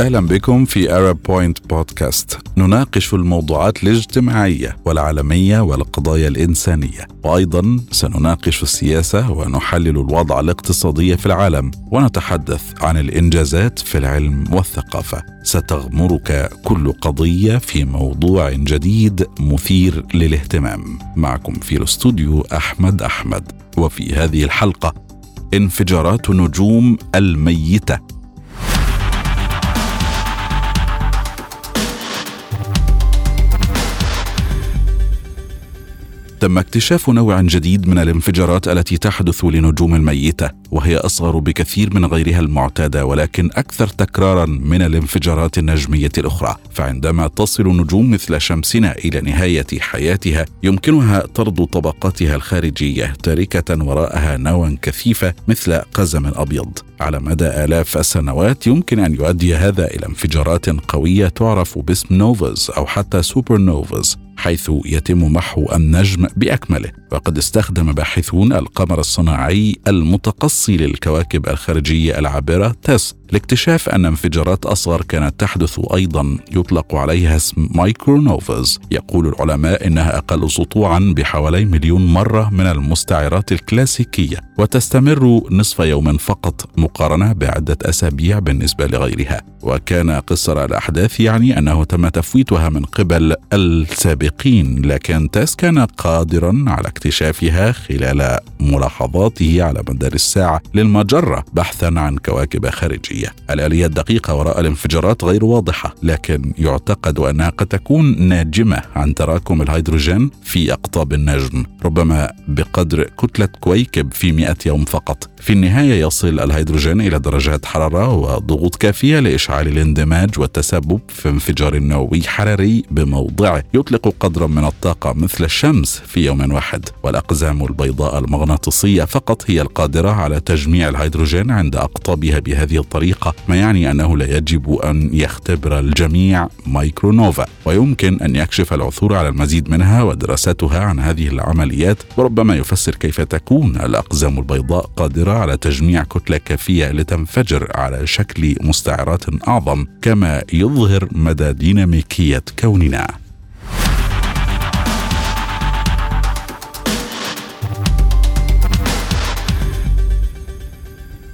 أهلا بكم في Arab Point بودكاست نناقش الموضوعات الاجتماعية والعالمية والقضايا الإنسانية. وأيضا سنناقش السياسة ونحلل الوضع الاقتصادي في العالم. ونتحدث عن الإنجازات في العلم والثقافة. ستغمرك كل قضية في موضوع جديد مثير للاهتمام. معكم في الاستوديو أحمد أحمد. وفي هذه الحلقة انفجارات النجوم الميتة. تم اكتشاف نوع جديد من الانفجارات التي تحدث لنجوم الميتة وهي أصغر بكثير من غيرها المعتادة ولكن أكثر تكرارا من الانفجارات النجمية الأخرى. فعندما تصل نجوم مثل شمسنا إلى نهاية حياتها يمكنها طرد طبقاتها الخارجية تاركه وراءها نوى كثيفة مثل قزم أبيض. على مدى آلاف السنوات يمكن أن يؤدي هذا إلى انفجارات قوية تعرف باسم نوفاز أو حتى سوبر نوفاز حيث يتم محو النجم بأكمله. وقد استخدم باحثون القمر الصناعي المتقصي للكواكب الخارجية العابرة تيس لاكتشاف أن انفجارات أصغر كانت تحدث أيضا. يطلق عليها اسم micronovas يقول العلماء إنها أقل سطوعا بحوالي مليون مرة من المستعرات الكلاسيكية. وتستمر نصف يوم فقط مقارنة بعدة أسابيع بالنسبة لغيرها. وكان قصر الأحداث يعني أنه تم تفويتها من قبل السابقين لكن تيس كان قادرا على اكتشافها خلال ملاحظاته على مدار الساعة للمجرة بحثا عن كواكب الكيميائية الآلية الدقيقة وراء الانفجارات غير واضحة لكن يعتقد أنها قد تكون ناجمة عن تراكم الهيدروجين في أقطاب النجم ربما بقدر كتلة كويكب في مئة يوم فقط. في النهاية يصل الهيدروجين إلى درجات حرارة وضغوط كافية لإشعال الاندماج والتسبب في انفجار نووي حراري بموضعه. يطلق قدرا من الطاقة مثل الشمس في يوم واحد والأقزام البيضاء المغناطيسية فقط هي القادرة على تجميع الهيدروجين عند أقطابها بهذه الطريقة ما يعني أنه لا يجب أن يختبر الجميع مايكرونوفا ويمكن أن يكشف العثور على المزيد منها ودراستها عن هذه العمليات وربما يفسر كيف تكون الأقزام البيضاء قادرة على تجميع كتلة كافية لتنفجر على شكل مستعرات أعظم كما يظهر مدى ديناميكية كوننا.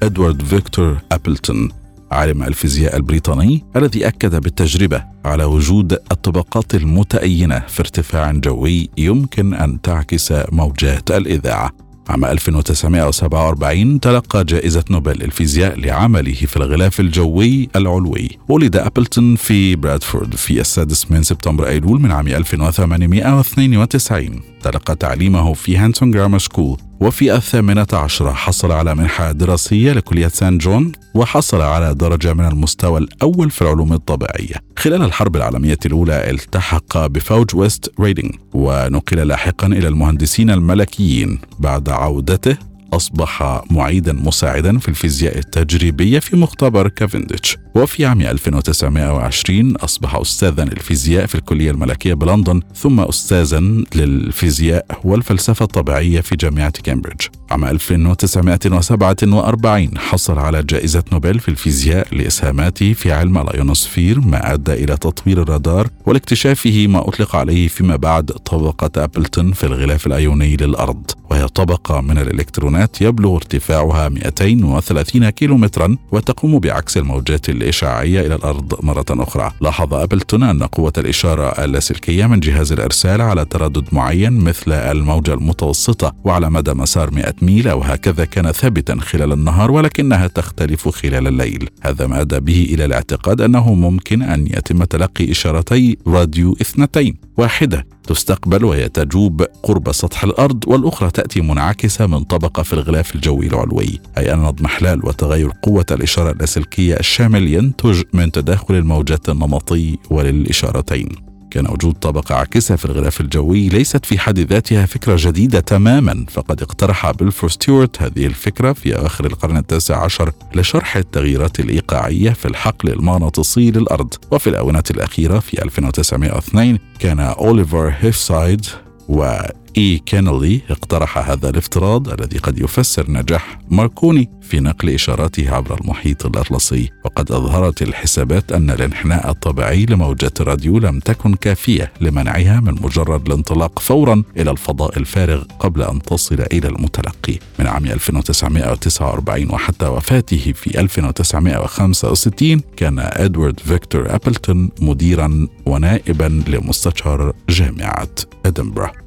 إدوارد فيكتور أبلتون عالم الفيزياء البريطاني الذي أكد بالتجربة على وجود الطبقات المتأينة في ارتفاع جوي يمكن أن تعكس موجات الإذاعة. عام 1947 تلقى جائزة نوبل للفيزياء لعمله في الغلاف الجوي العلوي. ولد أبلتون في برادفورد في السادس من سبتمبر أيلول من عام 1892 تلقى تعليمه في هانسون جرامر سكول. وفي الثامنة عشرة حصل على منحة دراسية لكلية سان جون وحصل على درجة من المستوى الأول في العلوم الطبيعية. خلال الحرب العالمية الأولى التحق بفوج ويست ريدنج ونقل لاحقا إلى المهندسين الملكيين بعد عودته أصبح معيدا مساعدا في الفيزياء التجريبية في مختبر كافنديتش. وفي عام 1920 أصبح أستاذا للفيزياء في الكلية الملكية بلندن ثم أستاذا للفيزياء والفلسفة الطبيعية في جامعة كامبريدج. عام 1947 حصل على جائزة نوبل في الفيزياء لإسهاماته في علم الأيونوسفير ما أدى إلى تطوير الرادار ولاكتشافه ما أطلق عليه فيما بعد طبقة أبلتون في الغلاف الأيوني للأرض وهي طبقة من الإلكترونات يبلغ ارتفاعها 230 كيلومترا وتقوم بعكس الموجات الإشعاعية إلى الأرض مرة أخرى. لاحظ أبلتون أن قوة الإشارة اللاسلكية من جهاز الإرسال على تردد معين مثل الموجة المتوسطة وعلى مدى مسار 100 ميل أو هكذا كان ثابتا خلال النهار ولكنها تختلف خلال الليل. هذا ما أدى به إلى الاعتقاد أنه ممكن أن يتم تلقي إشارتي راديو اثنتين. واحدة. تستقبل وهي تجوب قرب سطح الأرض والأخرى تأتي منعكسة من طبقة في الغلاف الجوي العلوي أي أن اضمحلال وتغير قوة الإشارة اللاسلكية الشامل ينتج من تداخل الموجات النمطي للإشارتين. كان وجود طبقة عاكسة في الغلاف الجوي ليست في حد ذاتها فكرة جديدة تماما فقد اقترح بيلفور ستيوارت هذه الفكرة في أواخر القرن التاسع عشر لشرح التغييرات الإيقاعية في الحقل المغناطيسي للأرض. وفي الآونة الأخيرة في 1902 كان أوليفر هيفسايد و إي كينلي اقترح هذا الافتراض الذي قد يفسر نجاح ماركوني في نقل إشاراته عبر المحيط الأطلسي. وقد أظهرت الحسابات أن الانحناء الطبيعي لموجات الراديو لم تكن كافية لمنعها من مجرد الانطلاق فورا إلى الفضاء الفارغ قبل أن تصل إلى المتلقي. من عام 1949 وحتى وفاته في 1965 كان إدوارد فيكتور أبلتون مديرا ونائبا لمستشار جامعة إدنبرا.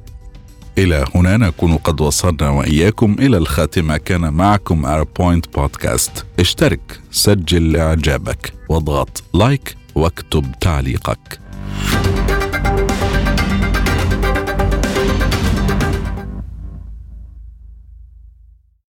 إلى هنا نكون قد وصلنا وإياكم إلى الخاتمة كان معكم أربوينت بودكاست اشترك سجل إعجابك واضغط لايك واكتب تعليقك.